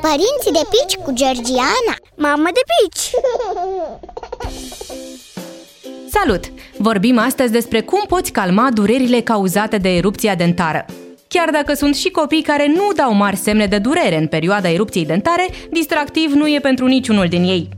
Părinții de pici cu Georgiana Mamă de pici! Salut! Vorbim astăzi despre cum poți calma durerile cauzate de erupția dentară. Chiar dacă sunt și copii care nu dau mari semne de durere în perioada erupției dentare, distractiv nu e pentru niciunul din ei.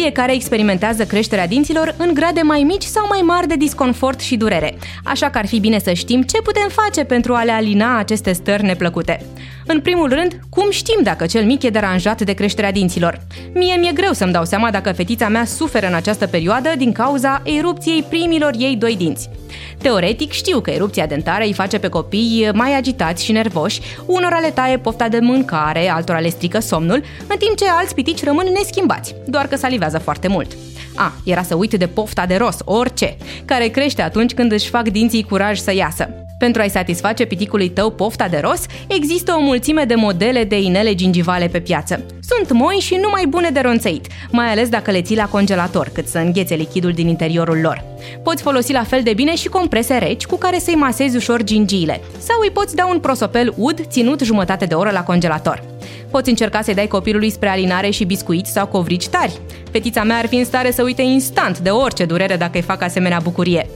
Fiecare experimentează creșterea dinților în grade mai mici sau mai mari de disconfort și durere, așa că ar fi bine să știm ce putem face pentru a le alina aceste stări neplăcute. În primul rând, cum știm dacă cel mic e deranjat de creșterea dinților? Mie mi-e greu să-mi dau seama dacă fetița mea suferă în această perioadă din cauza erupției primilor ei doi dinți. Teoretic știu că erupția dentară îi face pe copii mai agitați și nervoși, unora le taie pofta de mâncare, altora le strică somnul, în timp ce alți pitici rămân neschimbați, doar că salivează foarte mult. A, era să uit de pofta de ros, orice, care crește atunci când își fac dinții curaj să iasă. Pentru a-i satisface piticului tău pofta de ros, există o mulțime de modele de inele gingivale pe piață. Sunt moi și numai bune de ronțăit, mai ales dacă le ții la congelator, cât să înghețe lichidul din interiorul lor. Poți folosi la fel de bine și comprese reci cu care să-i masezi ușor gingiile, sau îi poți da un prosopel ud ținut jumătate de oră la congelator. Poți încerca să-i dai copilului spre alinare și biscuiți sau covrici tari. Fetița mea ar fi în stare să uite instant de orice durere dacă îi fac asemenea bucurie.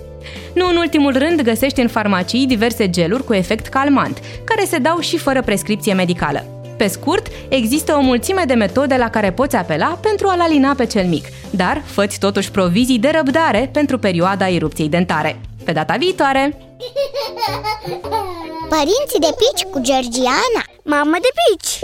Nu în ultimul rând, găsești în farmacii diverse geluri cu efect calmant, care se dau și fără prescripție medicală. Pe scurt, există o mulțime de metode la care poți apela pentru a-l alina pe cel mic, dar făți totuși provizii de răbdare pentru perioada erupției dentare. Pe data viitoare! Părinții de pici cu Georgiana Mamă de pici!